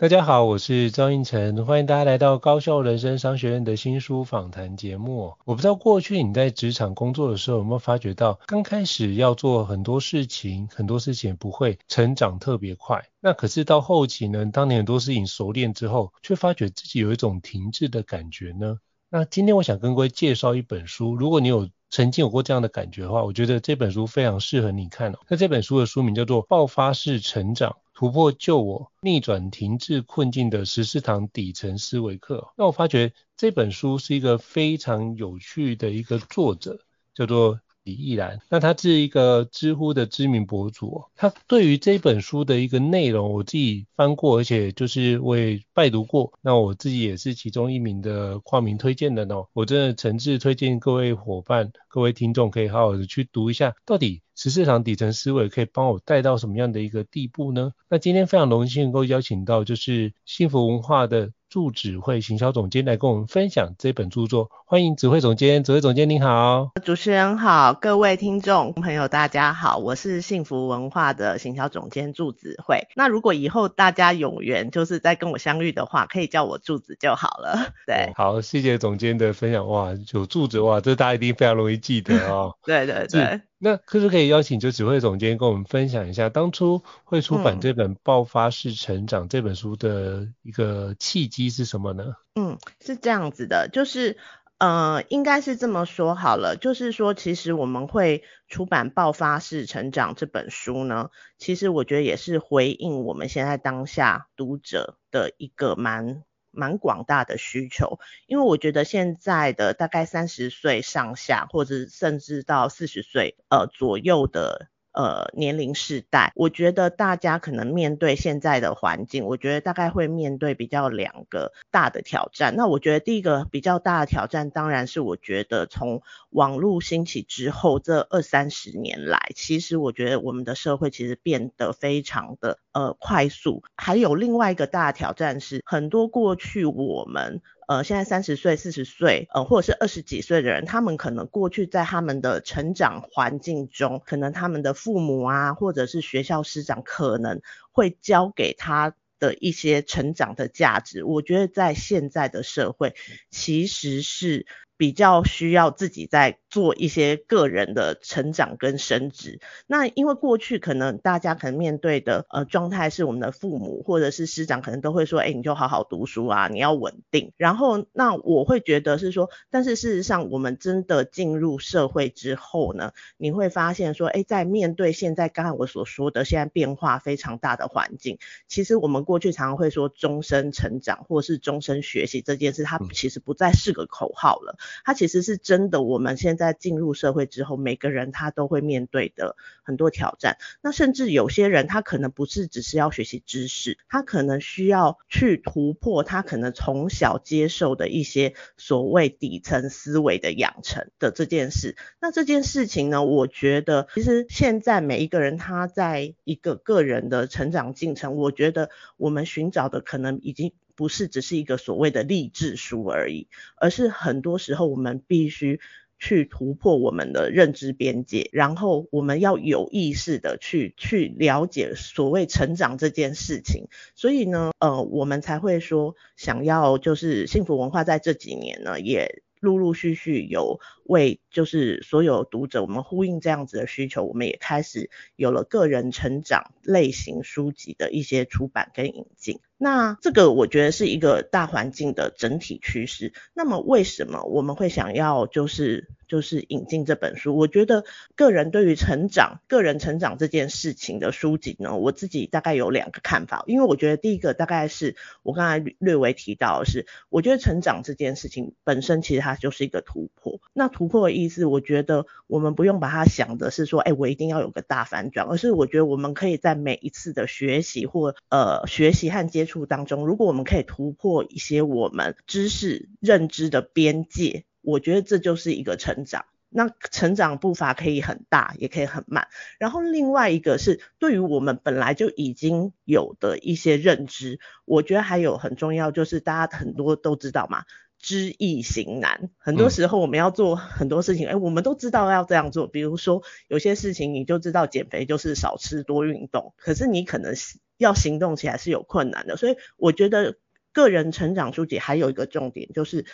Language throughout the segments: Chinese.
大家好，我是赵胤丞，欢迎大家来到高效人生商学院的新书访谈节目。我不知道过去你在职场工作的时候有没有发觉到，刚开始要做很多事情，很多事情不会成长特别快。那可是到后期呢，当你很多事情熟练之后，却发觉自己有一种停滞的感觉呢。那今天我想跟各位介绍一本书，如果你有曾经有过这样的感觉的话，我觉得这本书非常适合你看哦。那这本书的书名叫做《爆发式成长》。突破旧我，逆转停滞困境的十四堂底层思维课。那我发觉这本书是一个非常有趣的一个作者，叫做。李亦然，那他是一个知乎的知名博主，他对于这本书的一个内容，我自己翻过，而且就是我也拜读过，那我自己也是其中一名的跨名推荐的呢。我真的诚挚推荐各位伙伴、各位听众可以好好的去读一下，到底十四堂底层思维可以帮我带到什么样的一个地步呢？那今天非常荣幸能够邀请到就是幸福文化的。祝子会行销总监来跟我们分享这本著作，欢迎子慧总监。子慧总监您好，主持人好，各位听众朋友大家好，我是幸福文化的行销总监祝子慧。那如果以后大家有缘，就是再跟我相遇的话，可以叫我住子就好了。对，好，谢谢总监的分享。哇，有住子哇，这大家一定非常容易记得哦。对对对。那可是可以邀请就子慧总监跟我们分享一下，当初会出版这本《爆发式成长》这本书的一个契机是什么呢？嗯，是这样子的，就是呃，应该是这么说好了，就是说，其实我们会出版《爆发式成长》这本书呢，其实我觉得也是回应我们现在当下读者的一个蛮。蛮广大的需求，因为我觉得现在的大概三十岁上下，或者甚至到四十岁呃左右的。呃，年龄世代，我觉得大家可能面对现在的环境，我觉得大概会面对比较两个大的挑战。那我觉得第一个比较大的挑战，当然是我觉得从网络兴起之后这二三十年来，其实我觉得我们的社会其实变得非常的呃快速。还有另外一个大挑战是，很多过去我们。呃，现在三十岁、四十岁，呃，或者是二十几岁的人，他们可能过去在他们的成长环境中，可能他们的父母啊，或者是学校师长，可能会教给他的一些成长的价值。我觉得在现在的社会，其实是。比较需要自己在做一些个人的成长跟升职。那因为过去可能大家可能面对的呃状态是我们的父母或者是师长可能都会说，哎，你就好好读书啊，你要稳定。然后那我会觉得是说，但是事实上我们真的进入社会之后呢，你会发现说，哎，在面对现在刚才我所说的现在变化非常大的环境，其实我们过去常常会说终身成长或是终身学习这件事，它其实不再是个口号了。它其实是真的，我们现在进入社会之后，每个人他都会面对的很多挑战。那甚至有些人，他可能不是只是要学习知识，他可能需要去突破他可能从小接受的一些所谓底层思维的养成的这件事。那这件事情呢，我觉得其实现在每一个人他在一个个人的成长进程，我觉得我们寻找的可能已经。不是只是一个所谓的励志书而已，而是很多时候我们必须去突破我们的认知边界，然后我们要有意识的去去了解所谓成长这件事情。所以呢，呃，我们才会说想要就是幸福文化在这几年呢也。陆陆续续有为就是所有读者，我们呼应这样子的需求，我们也开始有了个人成长类型书籍的一些出版跟引进。那这个我觉得是一个大环境的整体趋势。那么为什么我们会想要就是？就是引进这本书，我觉得个人对于成长、个人成长这件事情的书籍呢，我自己大概有两个看法。因为我觉得第一个大概是我刚才略微提到的是，我觉得成长这件事情本身其实它就是一个突破。那突破的意思，我觉得我们不用把它想的是说，哎，我一定要有个大反转，而是我觉得我们可以在每一次的学习或呃学习和接触当中，如果我们可以突破一些我们知识认知的边界。我觉得这就是一个成长，那成长步伐可以很大，也可以很慢。然后另外一个是对于我们本来就已经有的一些认知，我觉得还有很重要，就是大家很多都知道嘛，知易行难。很多时候我们要做很多事情，哎、嗯，我们都知道要这样做。比如说有些事情你就知道减肥就是少吃多运动，可是你可能要行动起来是有困难的。所以我觉得个人成长书籍还有一个重点就是。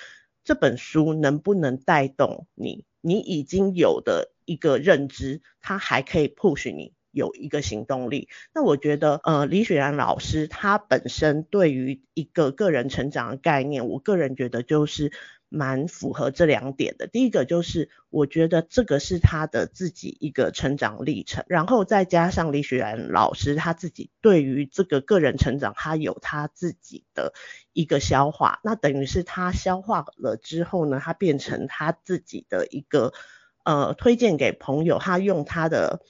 这本书能不能带动你？你已经有的一个认知，它还可以 push 你有一个行动力。那我觉得，呃，李雪然老师他本身对于一个个人成长的概念，我个人觉得就是。蛮符合这两点的。第一个就是，我觉得这个是他的自己一个成长历程，然后再加上李雪然老师他自己对于这个个人成长，他有他自己的一个消化。那等于是他消化了之后呢，他变成他自己的一个呃推荐给朋友，他用他的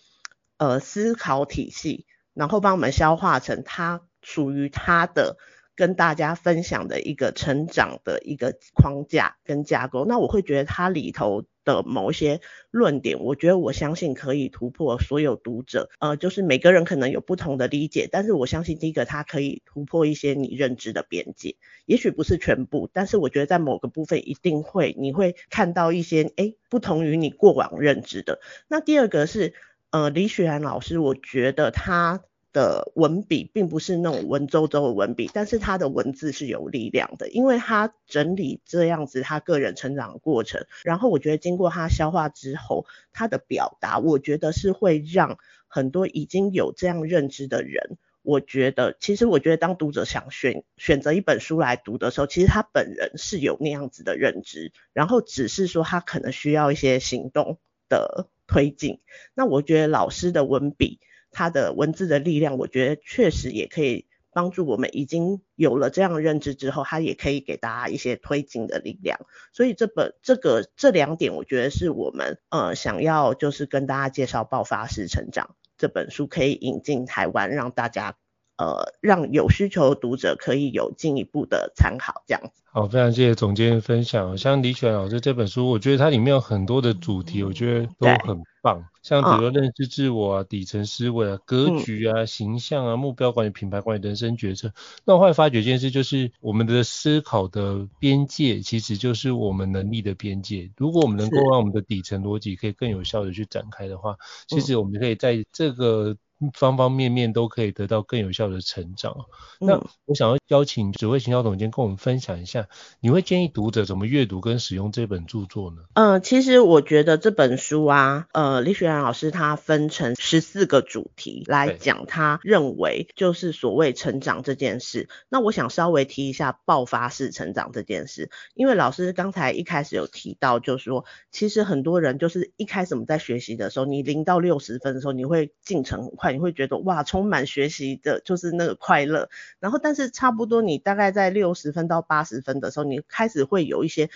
呃思考体系，然后帮我们消化成他属于他的。跟大家分享的一个成长的一个框架跟架构，那我会觉得它里头的某一些论点，我觉得我相信可以突破所有读者，呃，就是每个人可能有不同的理解，但是我相信第一个它可以突破一些你认知的边界，也许不是全部，但是我觉得在某个部分一定会，你会看到一些，诶，不同于你过往认知的。那第二个是，呃，李雪然老师，我觉得他。的文笔并不是那种文绉绉的文笔，但是他的文字是有力量的，因为他整理这样子他个人成长的过程，然后我觉得经过他消化之后，他的表达，我觉得是会让很多已经有这样认知的人，我觉得其实我觉得当读者想选选择一本书来读的时候，其实他本人是有那样子的认知，然后只是说他可能需要一些行动的推进。那我觉得老师的文笔。他的文字的力量，我觉得确实也可以帮助我们已经有了这样认知之后，他也可以给大家一些推进的力量。所以这本这个这两点，我觉得是我们呃想要就是跟大家介绍《爆发式成长》这本书可以引进台湾，让大家呃让有需求的读者可以有进一步的参考，这样子。好，非常谢谢总监分享。像李雪老师这本书，我觉得它里面有很多的主题，我觉得都很棒。像比如认知自我啊、底层思维啊、格局啊、嗯、形象啊、目标管理、品牌管理、人生决策。那我后来发觉一件事，就是我们的思考的边界，其实就是我们能力的边界。如果我们能够让我们的底层逻辑可以更有效的去展开的话，其实我们可以在这个。方方面面都可以得到更有效的成长。嗯、那我想要邀请智慧行销总监跟我们分享一下，你会建议读者怎么阅读跟使用这本著作呢？嗯、呃，其实我觉得这本书啊，呃，李雪然老师他分成十四个主题来讲，他认为就是所谓成长这件事。那我想稍微提一下爆发式成长这件事，因为老师刚才一开始有提到，就是说其实很多人就是一开始我们在学习的时候，你零到六十分的时候，你会进程很快。你会觉得哇，充满学习的就是那个快乐。然后，但是差不多你大概在六十分到八十分的时候，你开始会有一些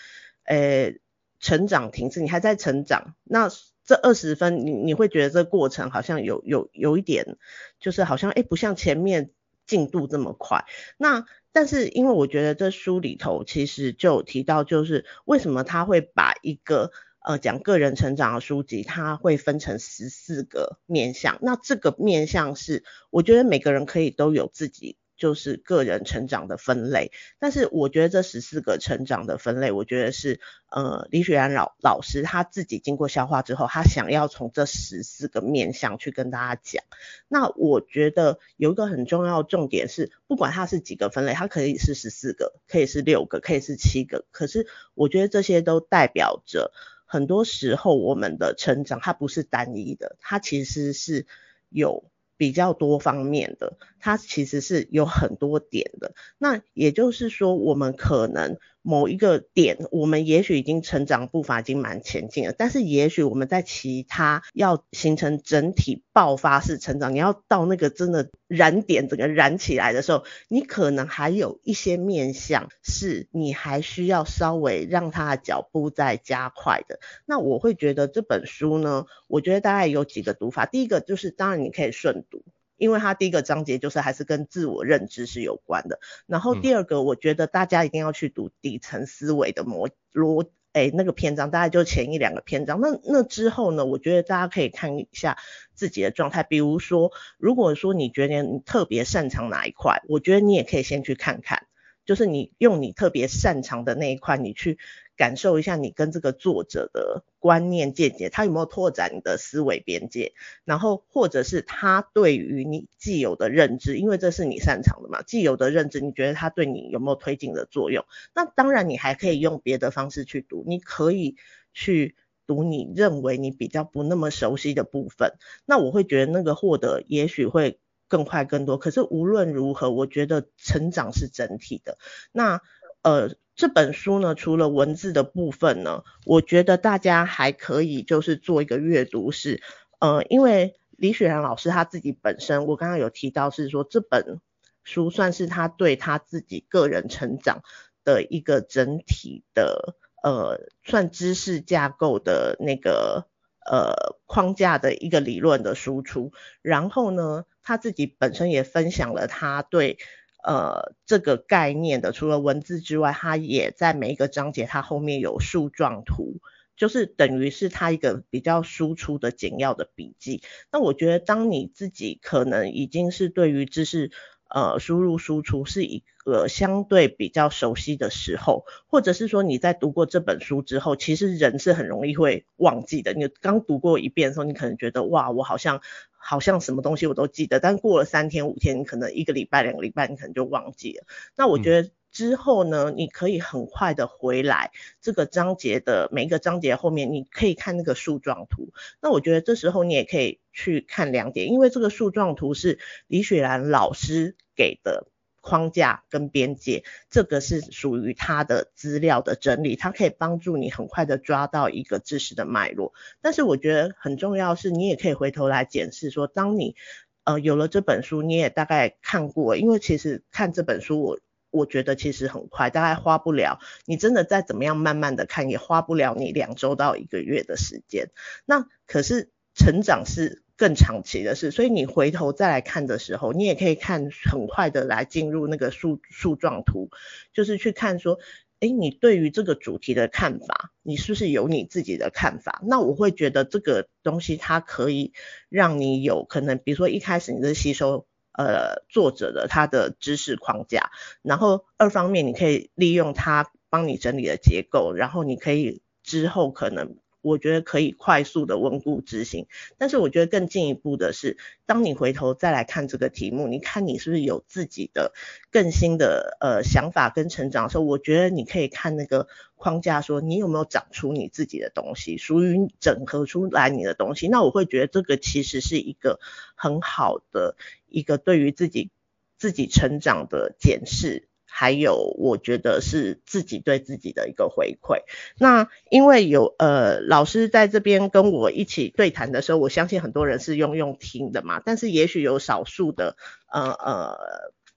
呃成长停滞，你还在成长。那这二十分，你你会觉得这个过程好像有有有一点，就是好像诶不像前面进度这么快。那但是因为我觉得这书里头其实就提到，就是为什么他会把一个。呃，讲个人成长的书籍，它会分成十四个面向。那这个面向是，我觉得每个人可以都有自己就是个人成长的分类，但是我觉得这十四个成长的分类，我觉得是呃李雪然老老师他自己经过消化之后，他想要从这十四个面向去跟大家讲。那我觉得有一个很重要的重点是，不管它是几个分类，它可以是十四个，可以是六个，可以是七个，可是我觉得这些都代表着很多时候我们的成长它不是单一的，它其实是有。比较多方面的，它其实是有很多点的。那也就是说，我们可能某一个点，我们也许已经成长步伐已经蛮前进了，但是也许我们在其他要形成整体爆发式成长，你要到那个真的燃点，整个燃起来的时候，你可能还有一些面向是你还需要稍微让他的脚步再加快的。那我会觉得这本书呢，我觉得大概有几个读法。第一个就是，当然你可以顺读。因为它第一个章节就是还是跟自我认知是有关的，然后第二个我觉得大家一定要去读底层思维的逻逻，哎那个篇章，大概就前一两个篇章，那那之后呢，我觉得大家可以看一下自己的状态，比如说如果说你觉得你特别擅长哪一块，我觉得你也可以先去看看，就是你用你特别擅长的那一块，你去。感受一下你跟这个作者的观念见解，他有没有拓展你的思维边界，然后或者是他对于你既有的认知，因为这是你擅长的嘛，既有的认知，你觉得他对你有没有推进的作用？那当然你还可以用别的方式去读，你可以去读你认为你比较不那么熟悉的部分，那我会觉得那个获得也许会更快更多。可是无论如何，我觉得成长是整体的。那呃。这本书呢，除了文字的部分呢，我觉得大家还可以就是做一个阅读是，呃，因为李雪然老师他自己本身，我刚刚有提到是说这本书算是他对他自己个人成长的一个整体的，呃，算知识架构的那个呃框架的一个理论的输出，然后呢，他自己本身也分享了他对。呃，这个概念的除了文字之外，它也在每一个章节，它后面有树状图，就是等于是它一个比较输出的简要的笔记。那我觉得，当你自己可能已经是对于知识呃输入输出是一个相对比较熟悉的时候，或者是说你在读过这本书之后，其实人是很容易会忘记的。你刚读过一遍的时候，你可能觉得哇，我好像。好像什么东西我都记得，但过了三天五天，你可能一个礼拜两个礼拜，你可能就忘记了。那我觉得之后呢，你可以很快的回来这个章节的每一个章节后面，你可以看那个树状图。那我觉得这时候你也可以去看两点，因为这个树状图是李雪兰老师给的。框架跟边界，这个是属于他的资料的整理，它可以帮助你很快的抓到一个知识的脉络。但是我觉得很重要是，你也可以回头来检视说，当你呃有了这本书，你也大概看过，因为其实看这本书我我觉得其实很快，大概花不了，你真的再怎么样慢慢的看，也花不了你两周到一个月的时间。那可是成长是。更长期的事，所以你回头再来看的时候，你也可以看很快的来进入那个树树状图，就是去看说，哎，你对于这个主题的看法，你是不是有你自己的看法？那我会觉得这个东西它可以让你有可能，比如说一开始你是吸收呃作者的他的知识框架，然后二方面你可以利用它帮你整理的结构，然后你可以之后可能。我觉得可以快速的稳固执行，但是我觉得更进一步的是，当你回头再来看这个题目，你看你是不是有自己的更新的呃想法跟成长的时候，我觉得你可以看那个框架，说你有没有长出你自己的东西，属于整合出来你的东西。那我会觉得这个其实是一个很好的一个对于自己自己成长的检视。还有，我觉得是自己对自己的一个回馈。那因为有呃老师在这边跟我一起对谈的时候，我相信很多人是用用听的嘛，但是也许有少数的呃呃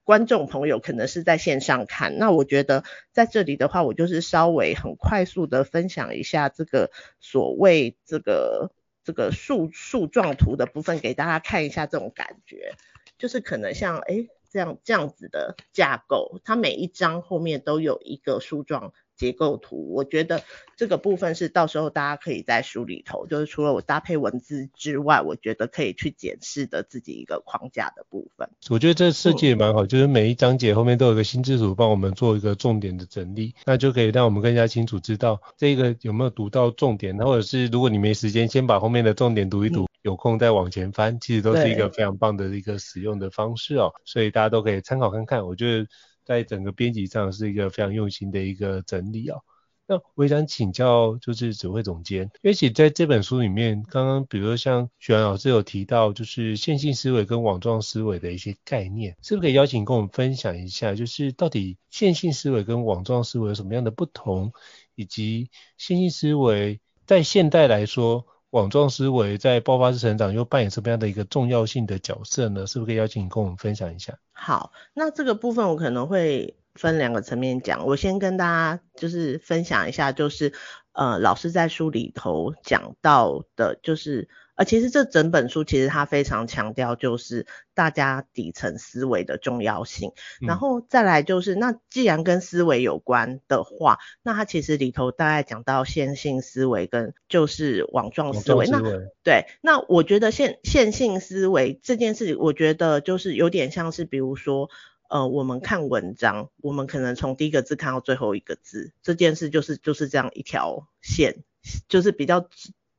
观众朋友可能是在线上看。那我觉得在这里的话，我就是稍微很快速的分享一下这个所谓这个这个树树状图的部分，给大家看一下这种感觉，就是可能像诶这样这样子的架构，它每一章后面都有一个树状结构图，我觉得这个部分是到时候大家可以在书里头，就是除了我搭配文字之外，我觉得可以去检视的自己一个框架的部分。我觉得这设计也蛮好，嗯、就是每一章节后面都有个心智图帮我们做一个重点的整理，那就可以让我们更加清楚知道这个有没有读到重点，或者是如果你没时间，先把后面的重点读一读，嗯、有空再往前翻，其实都是一个非常棒的一个使用的方式哦，所以大家都可以参考看看。我觉得。在整个编辑上是一个非常用心的一个整理哦。那我也想请教，就是指挥总监，因为其在这本书里面，刚刚比如说像雪兰老师有提到，就是线性思维跟网状思维的一些概念，是不是可以邀请跟我们分享一下，就是到底线性思维跟网状思维有什么样的不同，以及线性思维在现代来说，网状思维在爆发式成长又扮演什么样的一个重要性的角色呢？是不是可以邀请你跟我们分享一下？好，那这个部分我可能会分两个层面讲。我先跟大家就是分享一下，就是呃老师在书里头讲到的，就是。呃，其实这整本书其实它非常强调就是大家底层思维的重要性，嗯、然后再来就是那既然跟思维有关的话，那它其实里头大概讲到线性思维跟就是网状思维。思维那对，那我觉得线线性思维这件事，我觉得就是有点像是比如说，呃，我们看文章，我们可能从第一个字看到最后一个字，这件事就是就是这样一条线，就是比较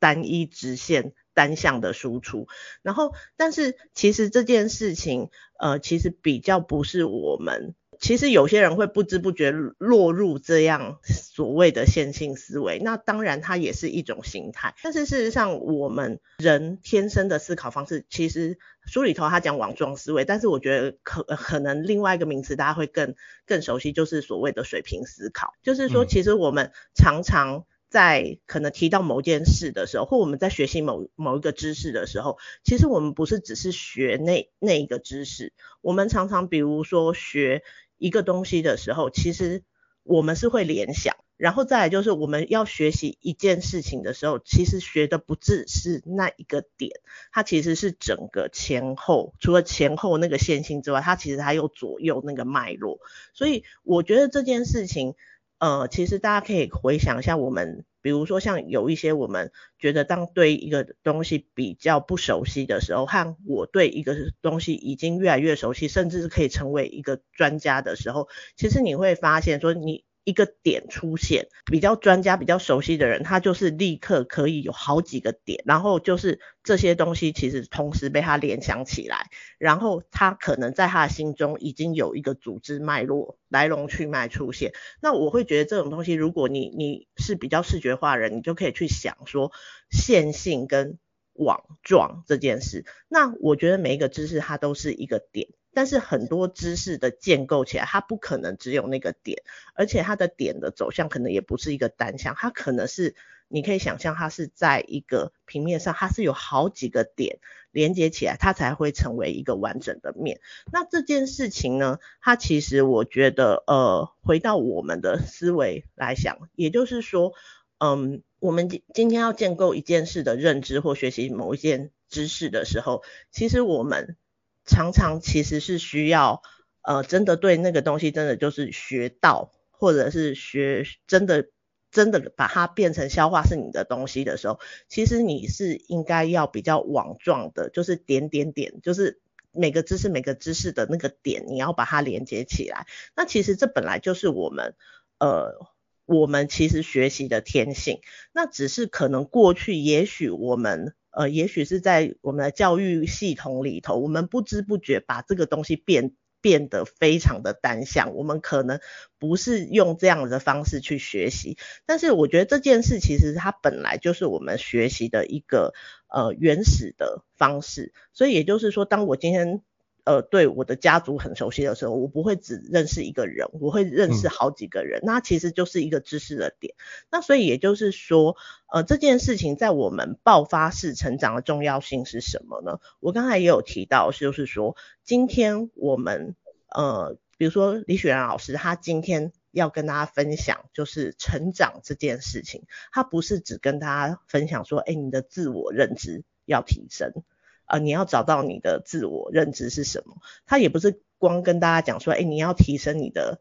单一直线。单向的输出，然后，但是其实这件事情，呃，其实比较不是我们，其实有些人会不知不觉落入这样所谓的线性思维，那当然它也是一种形态，但是事实上我们人天生的思考方式，其实书里头他讲网状思维，但是我觉得可可能另外一个名词大家会更更熟悉，就是所谓的水平思考，就是说其实我们常常。在可能提到某件事的时候，或我们在学习某某一个知识的时候，其实我们不是只是学那那一个知识，我们常常比如说学一个东西的时候，其实我们是会联想，然后再来就是我们要学习一件事情的时候，其实学的不只是那一个点，它其实是整个前后，除了前后那个线性之外，它其实还有左右那个脉络，所以我觉得这件事情。呃，其实大家可以回想一下，我们比如说像有一些我们觉得当对一个东西比较不熟悉的时候，和我对一个东西已经越来越熟悉，甚至是可以成为一个专家的时候，其实你会发现说你。一个点出现，比较专家、比较熟悉的人，他就是立刻可以有好几个点，然后就是这些东西其实同时被他联想起来，然后他可能在他的心中已经有一个组织脉络、来龙去脉出现。那我会觉得这种东西，如果你你是比较视觉化的人，你就可以去想说线性跟网状这件事。那我觉得每一个知识它都是一个点。但是很多知识的建构起来，它不可能只有那个点，而且它的点的走向可能也不是一个单向，它可能是你可以想象它是在一个平面上，它是有好几个点连接起来，它才会成为一个完整的面。那这件事情呢，它其实我觉得，呃，回到我们的思维来想，也就是说，嗯，我们今今天要建构一件事的认知或学习某一件知识的时候，其实我们。常常其实是需要，呃，真的对那个东西真的就是学到，或者是学真的真的把它变成消化是你的东西的时候，其实你是应该要比较网状的，就是点点点，就是每个知识每个知识的那个点，你要把它连接起来。那其实这本来就是我们，呃，我们其实学习的天性。那只是可能过去也许我们。呃，也许是在我们的教育系统里头，我们不知不觉把这个东西变变得非常的单向。我们可能不是用这样的方式去学习，但是我觉得这件事其实它本来就是我们学习的一个呃原始的方式。所以也就是说，当我今天。呃，对我的家族很熟悉的时候，我不会只认识一个人，我会认识好几个人，嗯、那其实就是一个知识的点。那所以也就是说，呃，这件事情在我们爆发式成长的重要性是什么呢？我刚才也有提到，就是说，今天我们呃，比如说李雪然老师，他今天要跟大家分享就是成长这件事情，他不是只跟大家分享说，哎，你的自我认知要提升。啊、呃，你要找到你的自我认知是什么？他也不是光跟大家讲说，哎，你要提升你的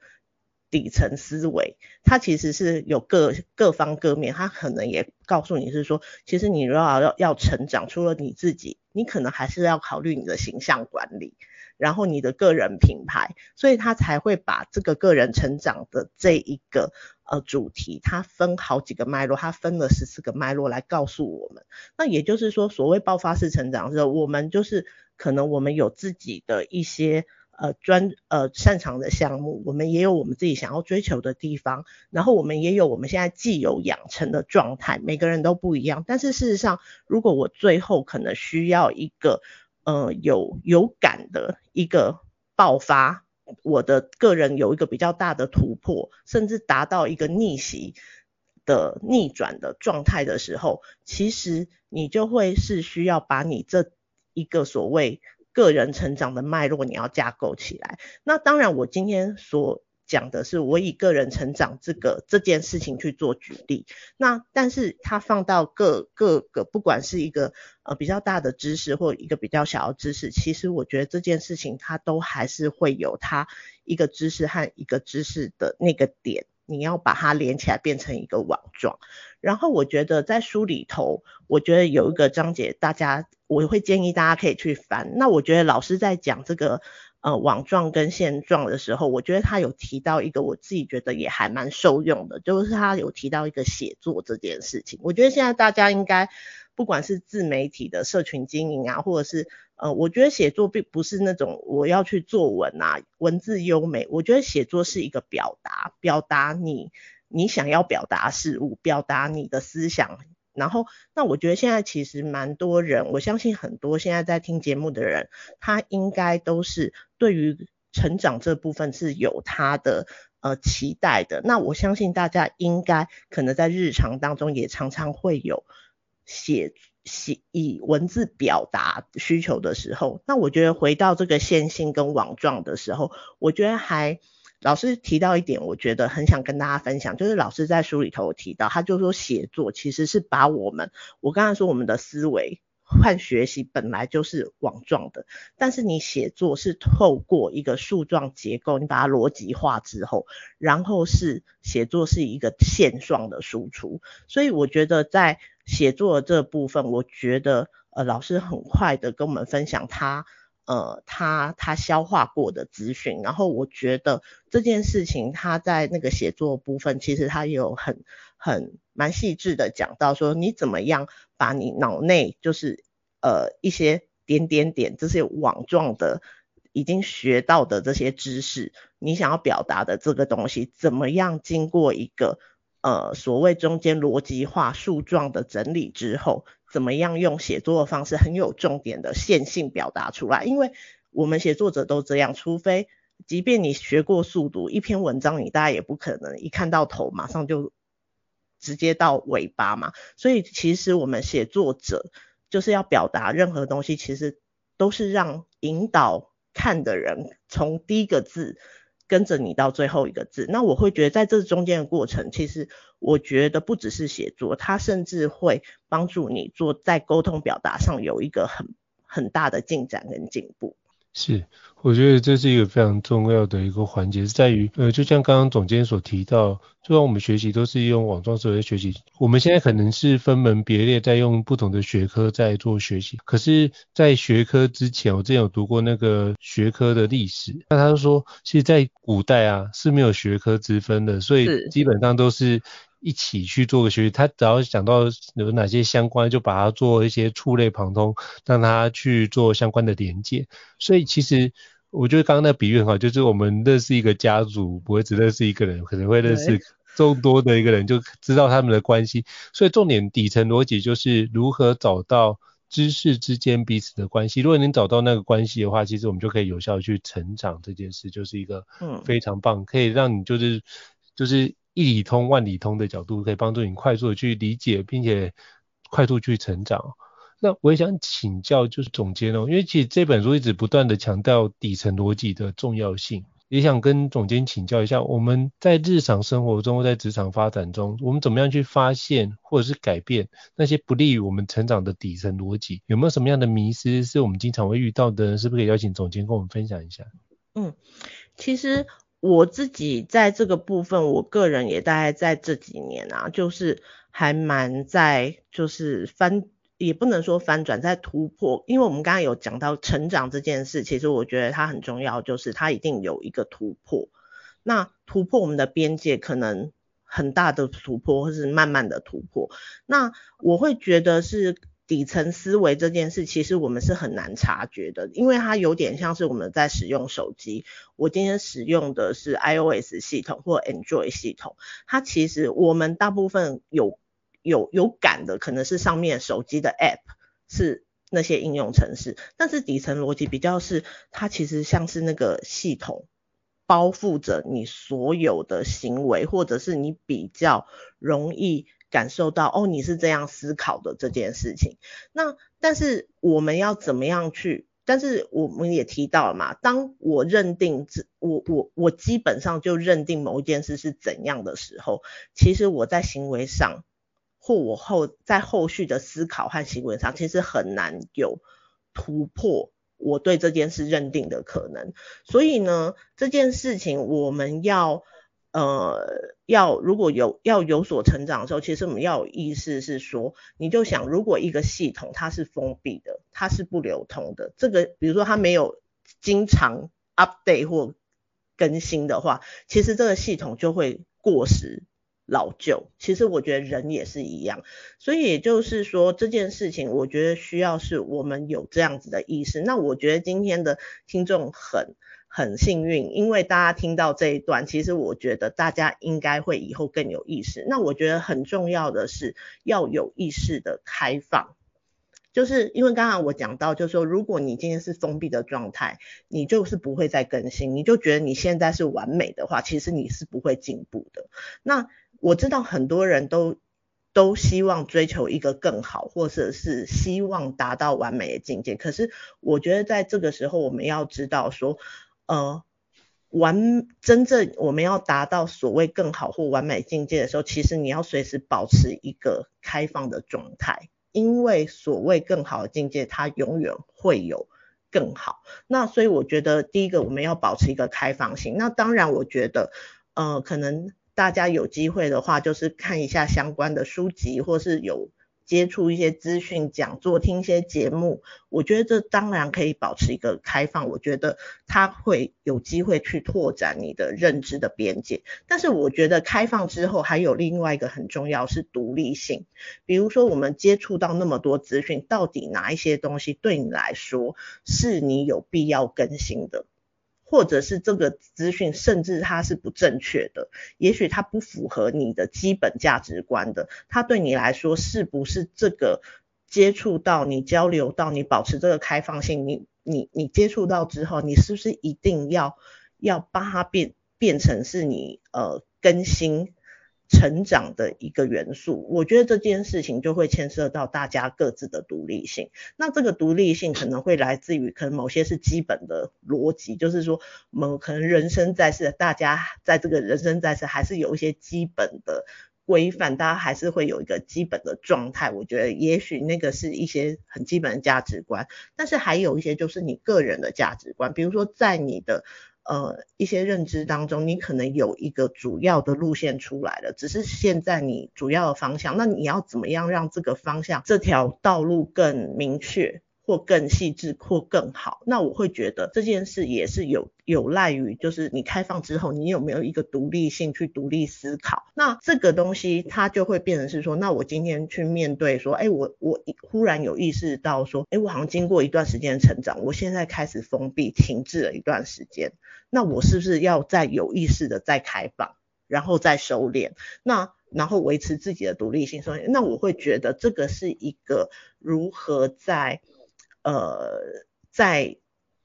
底层思维，它其实是有各各方各面，它可能也告诉你是说，其实你要要要成长，除了你自己，你可能还是要考虑你的形象管理，然后你的个人品牌，所以他才会把这个个人成长的这一个呃主题，它分好几个脉络，它分了十四个脉络来告诉我们。那也就是说，所谓爆发式成长的时候，我们就是可能我们有自己的一些。呃，专呃擅长的项目，我们也有我们自己想要追求的地方，然后我们也有我们现在既有养成的状态，每个人都不一样。但是事实上，如果我最后可能需要一个呃有有感的一个爆发，我的个人有一个比较大的突破，甚至达到一个逆袭的逆转的状态的时候，其实你就会是需要把你这一个所谓。个人成长的脉络你要架构起来。那当然，我今天所讲的是我以个人成长这个这件事情去做举例。那但是它放到各各个，不管是一个呃比较大的知识或一个比较小的知识，其实我觉得这件事情它都还是会有它一个知识和一个知识的那个点。你要把它连起来变成一个网状，然后我觉得在书里头，我觉得有一个章节，大家我会建议大家可以去翻。那我觉得老师在讲这个呃网状跟线状的时候，我觉得他有提到一个我自己觉得也还蛮受用的，就是他有提到一个写作这件事情。我觉得现在大家应该不管是自媒体的社群经营啊，或者是呃，我觉得写作并不是那种我要去作文啊，文字优美。我觉得写作是一个表达，表达你你想要表达事物，表达你的思想。然后，那我觉得现在其实蛮多人，我相信很多现在在听节目的人，他应该都是对于成长这部分是有他的呃期待的。那我相信大家应该可能在日常当中也常常会有写。写以文字表达需求的时候，那我觉得回到这个线性跟网状的时候，我觉得还老师提到一点，我觉得很想跟大家分享，就是老师在书里头提到，他就说写作其实是把我们，我刚才说我们的思维和学习本来就是网状的，但是你写作是透过一个树状结构，你把它逻辑化之后，然后是写作是一个线状的输出，所以我觉得在。写作的这部分，我觉得呃老师很快的跟我们分享他呃他他消化过的资讯，然后我觉得这件事情他在那个写作部分，其实他也有很很蛮细致的讲到说你怎么样把你脑内就是呃一些点点点这些网状的已经学到的这些知识，你想要表达的这个东西，怎么样经过一个。呃，所谓中间逻辑化树状的整理之后，怎么样用写作的方式很有重点的线性表达出来？因为我们写作者都这样，除非即便你学过速读，一篇文章你大概也不可能一看到头马上就直接到尾巴嘛。所以其实我们写作者就是要表达任何东西，其实都是让引导看的人从第一个字。跟着你到最后一个字，那我会觉得在这中间的过程，其实我觉得不只是写作，它甚至会帮助你做在沟通表达上有一个很很大的进展跟进步。是，我觉得这是一个非常重要的一个环节，是在于，呃，就像刚刚总监所提到，就算我们学习都是用网状思维学习，我们现在可能是分门别类，在用不同的学科在做学习。可是，在学科之前，我之前有读过那个学科的历史，那他就说，其实，在古代啊是没有学科之分的，所以基本上都是。一起去做个学习，他只要想到有哪些相关，就把它做一些触类旁通，让他去做相关的连接。所以其实我觉得刚刚那比喻很好，就是我们认识一个家族，不会只认识一个人，可能会认识众多的一个人，就知道他们的关系。所以重点底层逻辑就是如何找到知识之间彼此的关系。如果能找到那个关系的话，其实我们就可以有效去成长。这件事就是一个非常棒，可以让你就是就是。一理通万理通的角度，可以帮助你快速的去理解，并且快速去成长。那我也想请教，就是总监哦，因为其实这本书一直不断的强调底层逻辑的重要性，也想跟总监请教一下，我们在日常生活中，在职场发展中，我们怎么样去发现或者是改变那些不利于我们成长的底层逻辑？有没有什么样的迷思是我们经常会遇到的？是不是可以邀请总监跟我们分享一下？嗯，其实。我自己在这个部分，我个人也大概在这几年啊，就是还蛮在就是翻，也不能说翻转，在突破。因为我们刚刚有讲到成长这件事，其实我觉得它很重要，就是它一定有一个突破。那突破我们的边界，可能很大的突破，或是慢慢的突破。那我会觉得是。底层思维这件事，其实我们是很难察觉的，因为它有点像是我们在使用手机。我今天使用的是 iOS 系统或 Android 系统，它其实我们大部分有有有感的，可能是上面手机的 App 是那些应用程式，但是底层逻辑比较是，它其实像是那个系统包覆着你所有的行为，或者是你比较容易。感受到哦，你是这样思考的这件事情。那但是我们要怎么样去？但是我们也提到了嘛，当我认定我我我基本上就认定某一件事是怎样的时候，其实我在行为上或我后在后续的思考和行为上，其实很难有突破我对这件事认定的可能。所以呢，这件事情我们要。呃，要如果有要有所成长的时候，其实我们要有意识是说，你就想，如果一个系统它是封闭的，它是不流通的，这个比如说它没有经常 update 或更新的话，其实这个系统就会过时老旧。其实我觉得人也是一样，所以也就是说这件事情，我觉得需要是我们有这样子的意识。那我觉得今天的听众很。很幸运，因为大家听到这一段，其实我觉得大家应该会以后更有意识。那我觉得很重要的是要有意识的开放，就是因为刚刚我讲到，就是说如果你今天是封闭的状态，你就是不会再更新，你就觉得你现在是完美的话，其实你是不会进步的。那我知道很多人都都希望追求一个更好，或者是希望达到完美的境界。可是我觉得在这个时候，我们要知道说。呃，完真正我们要达到所谓更好或完美境界的时候，其实你要随时保持一个开放的状态，因为所谓更好的境界，它永远会有更好。那所以我觉得第一个我们要保持一个开放性。那当然，我觉得呃，可能大家有机会的话，就是看一下相关的书籍，或是有。接触一些资讯讲座，听一些节目，我觉得这当然可以保持一个开放，我觉得它会有机会去拓展你的认知的边界。但是我觉得开放之后还有另外一个很重要是独立性。比如说我们接触到那么多资讯，到底哪一些东西对你来说是你有必要更新的？或者是这个资讯，甚至它是不正确的，也许它不符合你的基本价值观的，它对你来说是不是这个接触到你交流到你保持这个开放性，你你你接触到之后，你是不是一定要要把它变变成是你呃更新？成长的一个元素，我觉得这件事情就会牵涉到大家各自的独立性。那这个独立性可能会来自于，可能某些是基本的逻辑，就是说，我们可能人生在世，大家在这个人生在世还是有一些基本的规范，大家还是会有一个基本的状态。我觉得也许那个是一些很基本的价值观，但是还有一些就是你个人的价值观，比如说在你的。呃，一些认知当中，你可能有一个主要的路线出来了，只是现在你主要的方向，那你要怎么样让这个方向、这条道路更明确？或更细致或更好，那我会觉得这件事也是有有赖于，就是你开放之后，你有没有一个独立性去独立思考？那这个东西它就会变成是说，那我今天去面对说，哎，我我忽然有意识到说，哎，我好像经过一段时间成长，我现在开始封闭停滞了一段时间，那我是不是要再有意识的再开放，然后再收敛？那然后维持自己的独立性，所以那我会觉得这个是一个如何在。呃，在，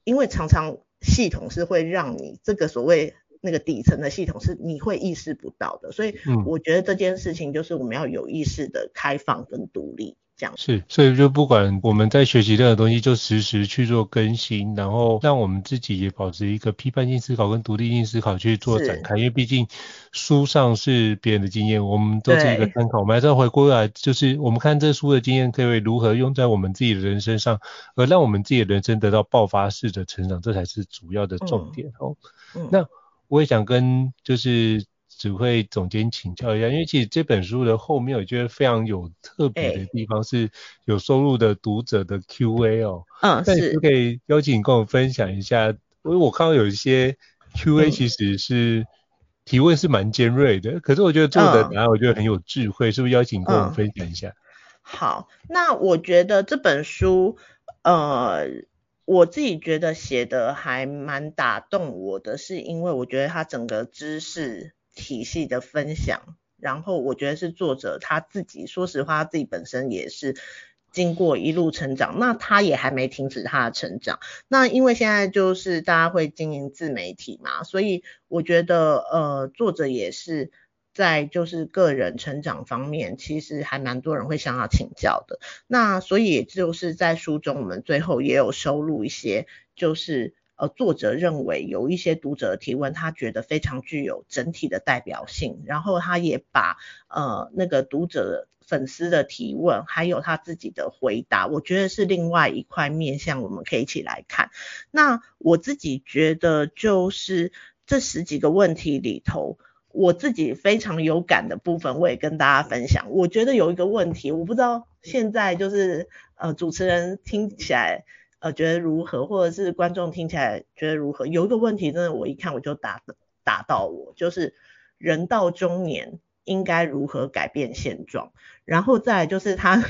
因为常常系统是会让你这个所谓那个底层的系统是你会意识不到的，所以我觉得这件事情就是我们要有意识的开放跟独立。这样是，所以就不管我们在学习任何东西，就实时去做更新，然后让我们自己也保持一个批判性思考跟独立性思考去做展开。因为毕竟书上是别人的经验，我们都是一个参考。我们还是要回归过来，就是我们看这书的经验可以如何用在我们自己的人生上，而让我们自己的人生得到爆发式的成长，这才是主要的重点哦。嗯嗯、那我也想跟就是指挥总监请教一下，因为其实这本书的后面我觉得非常有特别的地方，是有收录的读者的 Q&A 哦。嗯，是。可以邀请你跟我分享一下，因为我看到有一些 Q&A 其实是提问是蛮尖锐的，嗯、可是我觉得作者答案我觉得很有智慧，嗯、是不是邀请你跟我们分享一下？好，那我觉得这本书，呃。我自己觉得写的还蛮打动我的，是因为我觉得他整个知识体系的分享，然后我觉得是作者他自己，说实话他自己本身也是经过一路成长，那他也还没停止他的成长。那因为现在就是大家会经营自媒体嘛，所以我觉得呃作者也是。在就是个人成长方面，其实还蛮多人会向他请教的。那所以就是在书中，我们最后也有收录一些，就是呃作者认为有一些读者的提问，他觉得非常具有整体的代表性。然后他也把呃那个读者粉丝的提问，还有他自己的回答，我觉得是另外一块面向，我们可以一起来看。那我自己觉得就是这十几个问题里头。我自己非常有感的部分，我也跟大家分享。我觉得有一个问题，我不知道现在就是呃主持人听起来呃觉得如何，或者是观众听起来觉得如何。有一个问题，真的我一看我就打打到我，就是人到中年应该如何改变现状，然后再来就是他。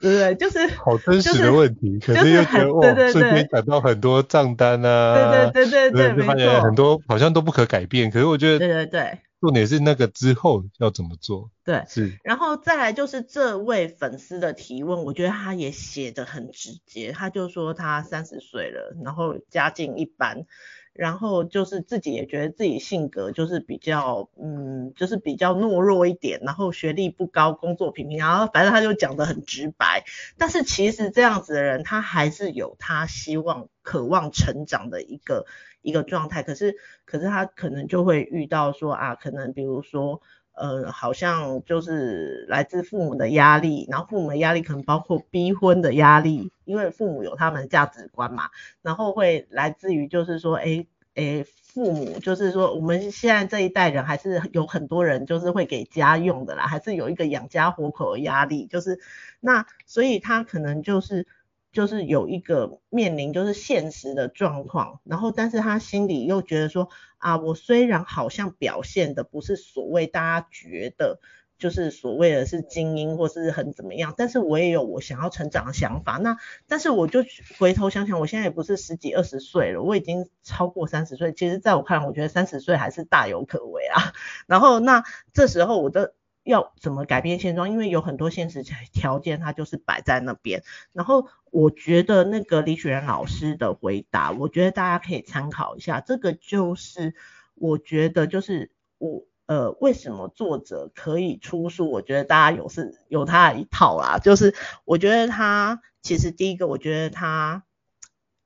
对对，就是好真实的问题，可是又觉得哇，顺便讲到很多账单啊，对对对对对，就发现很多好像都不可改变。可是我觉得，对对对，重点是那个之后要怎么做？对，是。然后再来就是这位粉丝的提问，我觉得他也写得很直接，他就说他三十岁了，然后家境一般。然后就是自己也觉得自己性格就是比较，嗯，就是比较懦弱一点，然后学历不高，工作平平，然后反正他就讲得很直白。但是其实这样子的人，他还是有他希望、渴望成长的一个一个状态。可是，可是他可能就会遇到说啊，可能比如说。呃，好像就是来自父母的压力，然后父母的压力可能包括逼婚的压力，因为父母有他们的价值观嘛，然后会来自于就是说，哎哎，父母就是说我们现在这一代人还是有很多人就是会给家用的啦，还是有一个养家活口的压力，就是那所以他可能就是。就是有一个面临就是现实的状况，然后但是他心里又觉得说啊，我虽然好像表现的不是所谓大家觉得就是所谓的是精英或是很怎么样，但是我也有我想要成长的想法。那但是我就回头想想，我现在也不是十几二十岁了，我已经超过三十岁。其实在我看来，我觉得三十岁还是大有可为啊。然后那这时候我的。要怎么改变现状？因为有很多现实条件，它就是摆在那边。然后我觉得那个李雪然老师的回答，我觉得大家可以参考一下。这个就是我觉得就是我呃为什么作者可以出书？我觉得大家有是有他一套啦。就是我觉得他其实第一个，我觉得他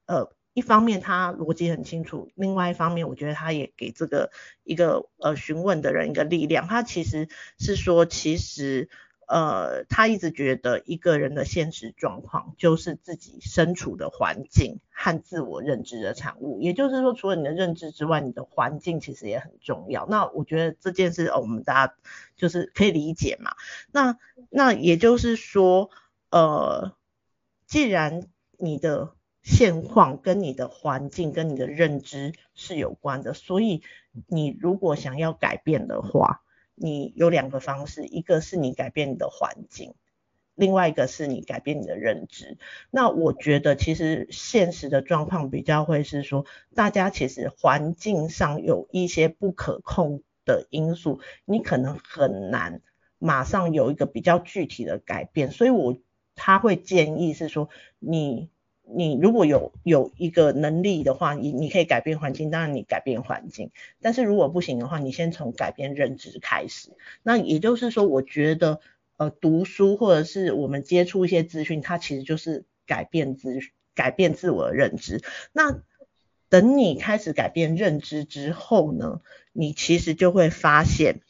呃。一方面他逻辑很清楚，另外一方面我觉得他也给这个一个呃询问的人一个力量。他其实是说，其实呃他一直觉得一个人的现实状况就是自己身处的环境和自我认知的产物。也就是说，除了你的认知之外，你的环境其实也很重要。那我觉得这件事哦，我们大家就是可以理解嘛。那那也就是说，呃，既然你的现况跟你的环境跟你的认知是有关的，所以你如果想要改变的话，你有两个方式，一个是你改变你的环境，另外一个是你改变你的认知。那我觉得其实现实的状况比较会是说，大家其实环境上有一些不可控的因素，你可能很难马上有一个比较具体的改变，所以我他会建议是说你。你如果有有一个能力的话，你你可以改变环境，当然你改变环境，但是如果不行的话，你先从改变认知开始。那也就是说，我觉得呃读书或者是我们接触一些资讯，它其实就是改变自改变自我认知。那等你开始改变认知之后呢，你其实就会发现。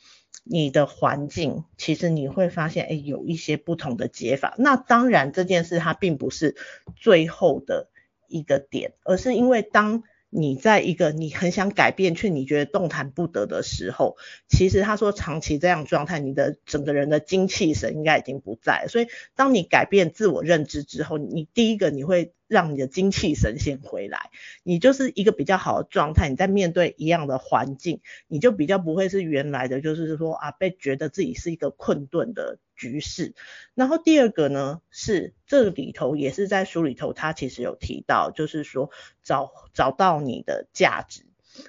你的环境，其实你会发现，哎，有一些不同的解法。那当然这件事它并不是最后的一个点，而是因为当你在一个你很想改变却你觉得动弹不得的时候，其实他说长期这样状态，你的整个人的精气神应该已经不在。所以当你改变自我认知之后，你第一个你会让你的精气神先回来，你就是一个比较好的状态。你在面对一样的环境，你就比较不会是原来的，就是说啊，被觉得自己是一个困顿的局势。然后第二个呢，是这里头也是在书里头，他其实有提到，就是说找找到你的价值，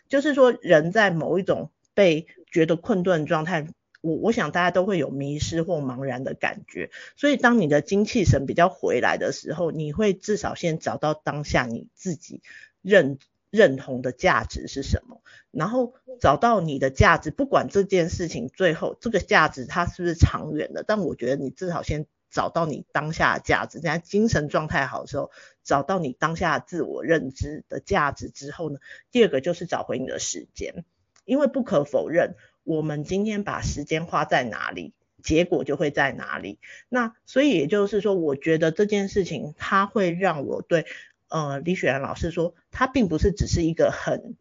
就是说人在某一种被觉得困顿状态。我我想大家都会有迷失或茫然的感觉，所以当你的精气神比较回来的时候，你会至少先找到当下你自己认认同的价值是什么，然后找到你的价值，不管这件事情最后这个价值它是不是长远的，但我觉得你至少先找到你当下价值，在精神状态好的时候，找到你当下自我认知的价值之后呢，第二个就是找回你的时间，因为不可否认。我们今天把时间花在哪里，结果就会在哪里。那所以也就是说，我觉得这件事情它会让我对呃李雪兰老师说，他并不是只是一个很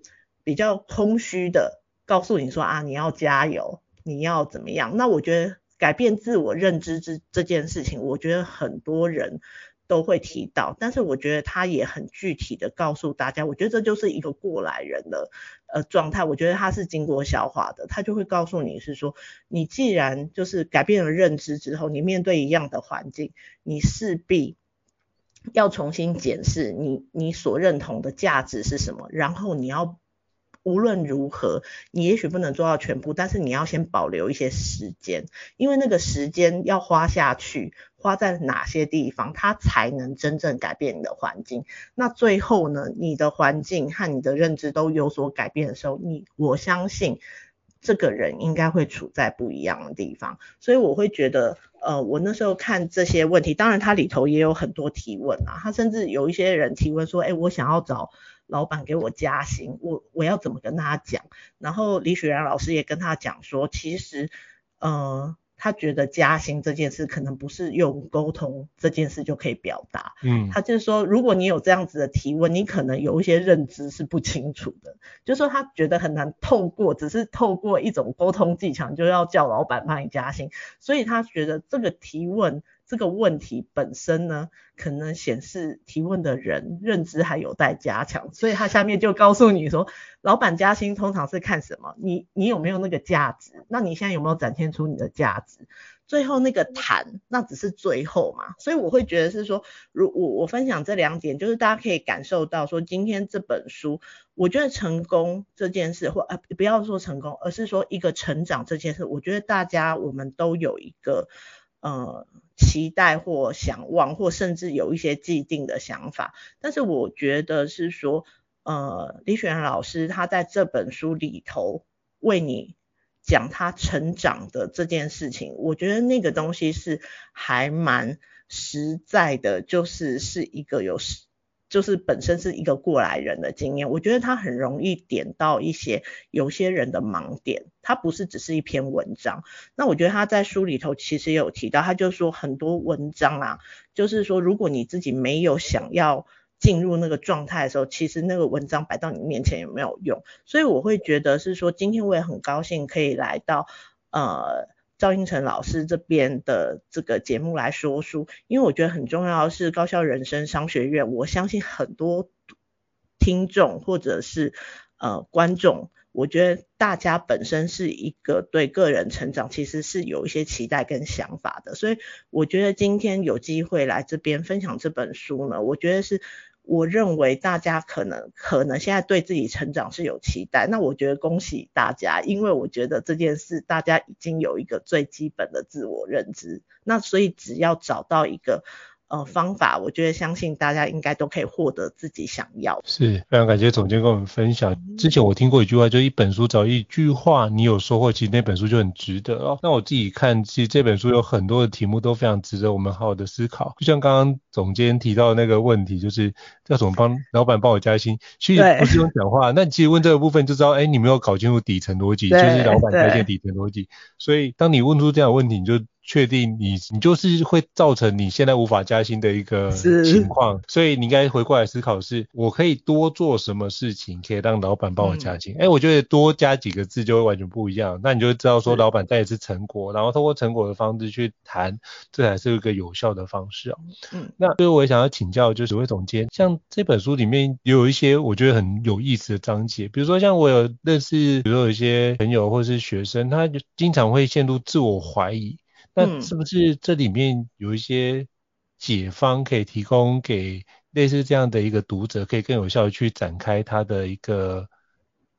比较空虚的告诉你说啊，你要加油，你要怎么样。那我觉得改变自我认知这这件事情，我觉得很多人。都会提到，但是我觉得他也很具体的告诉大家，我觉得这就是一个过来人的呃状态，我觉得他是经过消化的，他就会告诉你是说，你既然就是改变了认知之后，你面对一样的环境，你势必要重新检视你你所认同的价值是什么，然后你要。无论如何，你也许不能做到全部，但是你要先保留一些时间，因为那个时间要花下去，花在哪些地方，它才能真正改变你的环境。那最后呢，你的环境和你的认知都有所改变的时候，你我相信这个人应该会处在不一样的地方。所以我会觉得，呃，我那时候看这些问题，当然它里头也有很多提问啊，他甚至有一些人提问说，哎，我想要找。老板给我加薪，我我要怎么跟他讲？然后李雪然老师也跟他讲说，其实，呃，他觉得加薪这件事可能不是用沟通这件事就可以表达。嗯，他就是说，如果你有这样子的提问，你可能有一些认知是不清楚的，就是说他觉得很难透过，只是透过一种沟通技巧，就要叫老板帮你加薪，所以他觉得这个提问。这个问题本身呢，可能显示提问的人认知还有待加强，所以他下面就告诉你说，老板加薪通常是看什么？你你有没有那个价值？那你现在有没有展现出你的价值？最后那个谈，那只是最后嘛。所以我会觉得是说，如我我分享这两点，就是大家可以感受到说，今天这本书，我觉得成功这件事，或呃不要说成功，而是说一个成长这件事，我觉得大家我们都有一个。呃，期待或想望，或甚至有一些既定的想法，但是我觉得是说，呃，李雪老师他在这本书里头为你讲他成长的这件事情，我觉得那个东西是还蛮实在的，就是是一个有实。就是本身是一个过来人的经验，我觉得他很容易点到一些有些人的盲点，他不是只是一篇文章。那我觉得他在书里头其实也有提到，他就说很多文章啊，就是说如果你自己没有想要进入那个状态的时候，其实那个文章摆到你面前也没有用。所以我会觉得是说，今天我也很高兴可以来到呃。赵英成老师这边的这个节目来说书，因为我觉得很重要的是高校人生商学院，我相信很多听众或者是呃观众，我觉得大家本身是一个对个人成长其实是有一些期待跟想法的，所以我觉得今天有机会来这边分享这本书呢，我觉得是。我认为大家可能可能现在对自己成长是有期待，那我觉得恭喜大家，因为我觉得这件事大家已经有一个最基本的自我认知，那所以只要找到一个。呃，方法，我觉得相信大家应该都可以获得自己想要。是，非常感谢总监跟我们分享。之前我听过一句话，就一本书找一句话，你有收获，其实那本书就很值得哦。那我自己看，其实这本书有很多的题目都非常值得我们好好的思考。就像刚刚总监提到的那个问题，就是要怎么帮老板帮我加薪，其实不是用讲话。那其实问这个部分就知道，哎，你没有搞清楚底层逻辑，就是老板在线底层逻辑。所以当你问出这样的问题，你就确定你你就是会造成你现在无法加薪的一个情况，所以你应该回过来思考是，我可以多做什么事情可以让老板帮我加薪？哎、我觉得多加几个字就会完全不一样，那你就会知道说老板在意是成果，然后通过成果的方式去谈，这才是一个有效的方式啊。嗯，那所以我也想要请教，就是魏总监，像这本书里面也有一些我觉得很有意思的章节，比如说像我有认识，比如说有一些朋友或是学生，他就经常会陷入自我怀疑。那是不是这里面有一些解方可以提供给类似这样的一个读者，可以更有效的去展开他的一个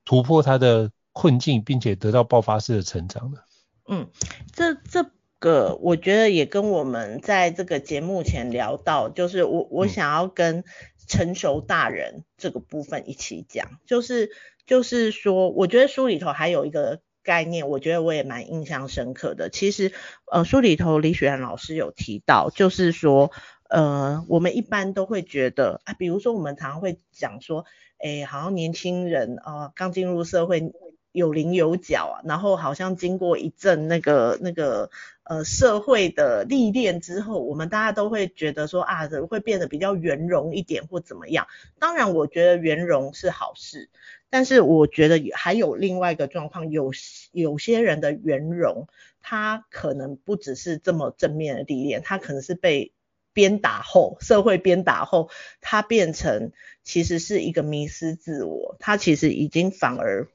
突破他的困境，并且得到爆发式的成长呢？嗯，这这个我觉得也跟我们在这个节目前聊到，就是我我想要跟成熟大人这个部分一起讲，就是就是说，我觉得书里头还有一个。概念，我觉得我也蛮印象深刻的。其实，呃，书里头李雪兰老师有提到，就是说，呃，我们一般都会觉得啊，比如说我们常常会讲说，哎，好像年轻人啊，刚进入社会有棱有角啊，然后好像经过一阵那个那个呃社会的历练之后，我们大家都会觉得说啊，会变得比较圆融一点或怎么样。当然，我觉得圆融是好事。但是我觉得还有另外一个状况，有有些人的圆融，他可能不只是这么正面的历练，他可能是被鞭打后，社会鞭打后，他变成其实是一个迷失自我，他其实已经反而，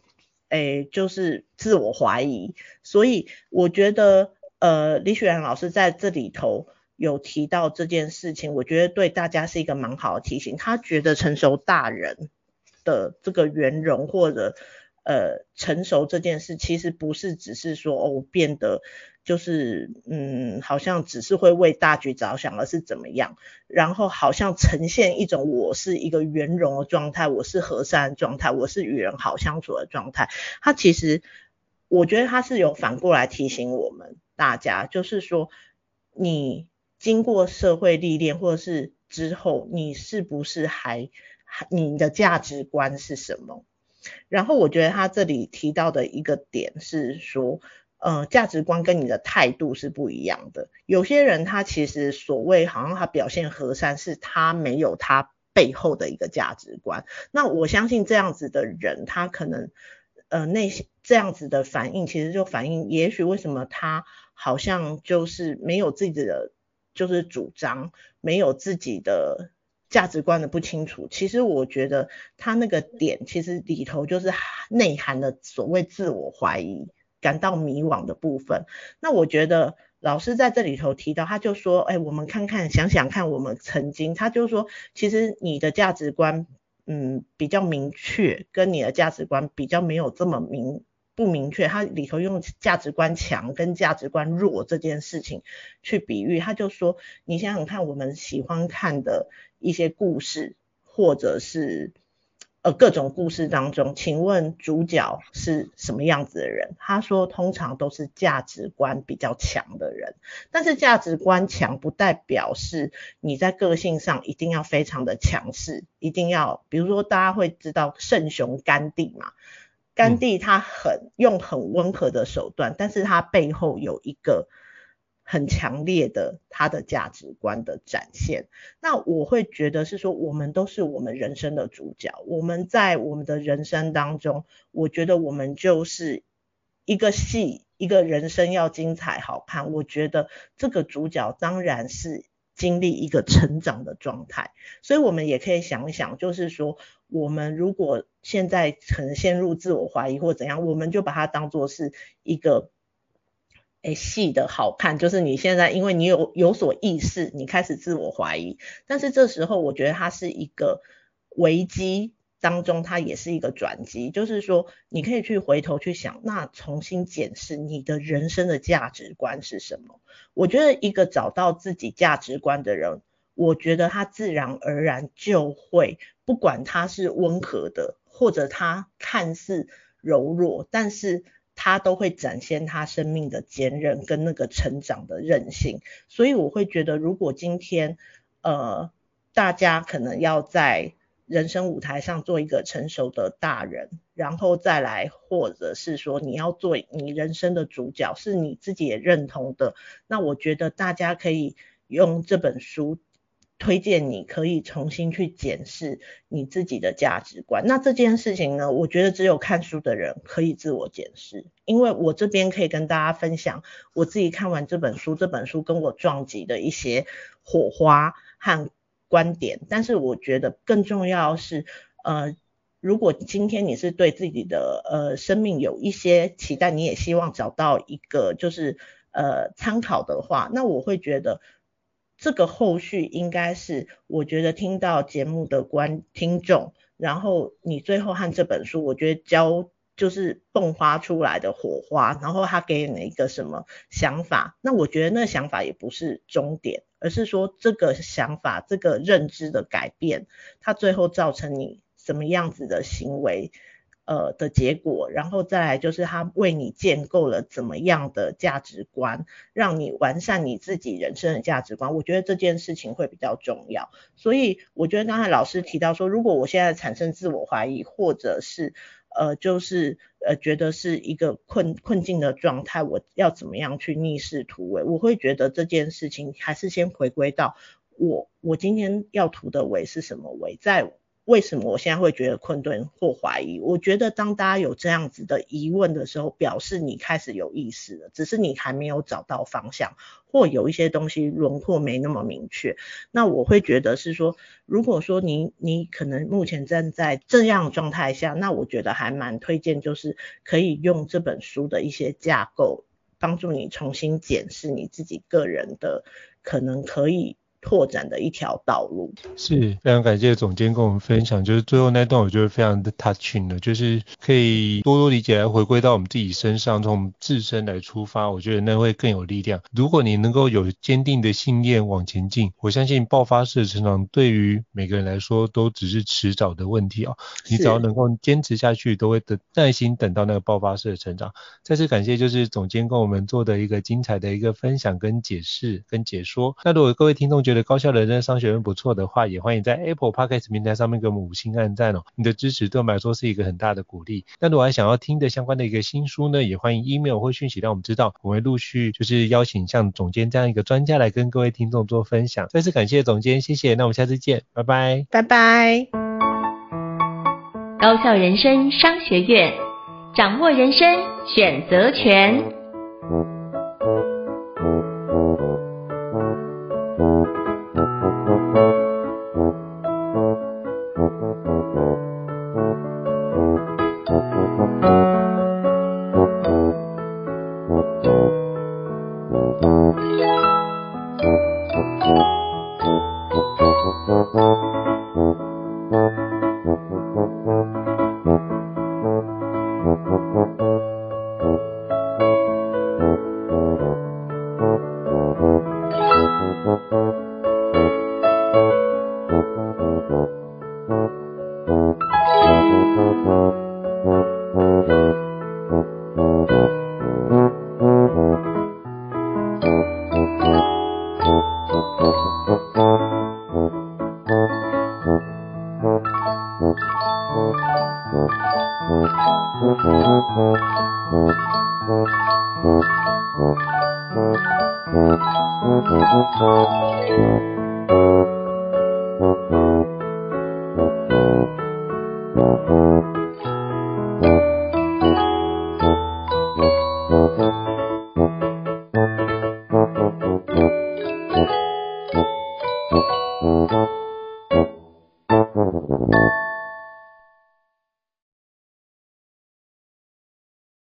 诶，就是自我怀疑。所以我觉得，呃，李雪然老师在这里头有提到这件事情，我觉得对大家是一个蛮好的提醒。他觉得成熟大人。的这个圆融或者呃成熟这件事，其实不是只是说哦变得就是嗯好像只是会为大局着想，而是怎么样，然后好像呈现一种我是一个圆融的状态，我是和善的状态，我是与人好相处的状态。他其实我觉得他是有反过来提醒我们大家，就是说你经过社会历练或者是之后，你是不是还你的价值观是什么？然后我觉得他这里提到的一个点是说，呃，价值观跟你的态度是不一样的。有些人他其实所谓好像他表现和善，是他没有他背后的一个价值观。那我相信这样子的人，他可能呃那些这样子的反应，其实就反映也许为什么他好像就是没有自己的就是主张，没有自己的。价值观的不清楚，其实我觉得他那个点其实里头就是内涵的所谓自我怀疑、感到迷惘的部分。那我觉得老师在这里头提到，他就说，哎，我们看看，想想看，我们曾经，他就说，其实你的价值观，嗯，比较明确，跟你的价值观比较没有这么明。不明确，他里头用价值观强跟价值观弱这件事情去比喻，他就说，你想想看，我们喜欢看的一些故事，或者是呃各种故事当中，请问主角是什么样子的人？他说，通常都是价值观比较强的人，但是价值观强不代表是你在个性上一定要非常的强势，一定要，比如说大家会知道圣雄甘地嘛。甘地他很用很温和的手段，但是他背后有一个很强烈的他的价值观的展现。那我会觉得是说，我们都是我们人生的主角。我们在我们的人生当中，我觉得我们就是一个戏，一个人生要精彩好看。我觉得这个主角当然是。经历一个成长的状态，所以我们也可以想一想，就是说，我们如果现在可能陷入自我怀疑或怎样，我们就把它当做是一个，诶，戏的好看，就是你现在因为你有有所意识，你开始自我怀疑，但是这时候我觉得它是一个危机。当中，它也是一个转机，就是说，你可以去回头去想，那重新检视你的人生的价值观是什么？我觉得一个找到自己价值观的人，我觉得他自然而然就会，不管他是温和的，或者他看似柔弱，但是他都会展现他生命的坚韧跟那个成长的韧性。所以我会觉得，如果今天，呃，大家可能要在人生舞台上做一个成熟的大人，然后再来，或者是说你要做你人生的主角，是你自己也认同的，那我觉得大家可以用这本书。推荐你可以重新去检视你自己的价值观。那这件事情呢，我觉得只有看书的人可以自我检视。因为我这边可以跟大家分享我自己看完这本书，这本书跟我撞击的一些火花和观点。但是我觉得更重要是，呃，如果今天你是对自己的呃生命有一些期待，你也希望找到一个就是呃参考的话，那我会觉得。这个后续应该是，我觉得听到节目的观听众，然后你最后和这本书，我觉得交就是迸发出来的火花，然后他给你一个什么想法，那我觉得那想法也不是终点，而是说这个想法、这个认知的改变，它最后造成你什么样子的行为。呃的结果，然后再来就是他为你建构了怎么样的价值观，让你完善你自己人生的价值观。我觉得这件事情会比较重要。所以我觉得刚才老师提到说，如果我现在产生自我怀疑，或者是呃就是呃觉得是一个困困境的状态，我要怎么样去逆势突围？我会觉得这件事情还是先回归到我我今天要图的围是什么围，在。为什么我现在会觉得困顿或怀疑？我觉得当大家有这样子的疑问的时候，表示你开始有意识了，只是你还没有找到方向，或有一些东西轮廓没那么明确。那我会觉得是说，如果说你你可能目前正在这样状态下，那我觉得还蛮推荐，就是可以用这本书的一些架构，帮助你重新检视你自己个人的可能可以。拓展的一条道路，是非常感谢总监跟我们分享，就是最后那段我觉得非常的 touching 的，就是可以多多理解来回归到我们自己身上，从自身来出发，我觉得那会更有力量。如果你能够有坚定的信念往前进，我相信爆发式的成长对于每个人来说都只是迟早的问题啊、哦。你只要能够坚持下去，都会等耐心等到那个爆发式的成长。再次感谢就是总监跟我们做的一个精彩的一个分享跟解释跟解说。那如果各位听众觉得高效人生商学院不错的话，也欢迎在 Apple Podcast 平台上面给我们五星按赞哦。你的支持对我们来说是一个很大的鼓励。那如果还想要听的相关的一个新书呢，也欢迎 email 或讯息让我们知道，我们会陆续就是邀请像总监这样一个专家来跟各位听众做分享。再次感谢总监，谢谢。那我们下次见，拜拜，拜拜。高效人生商学院，掌握人生选择权。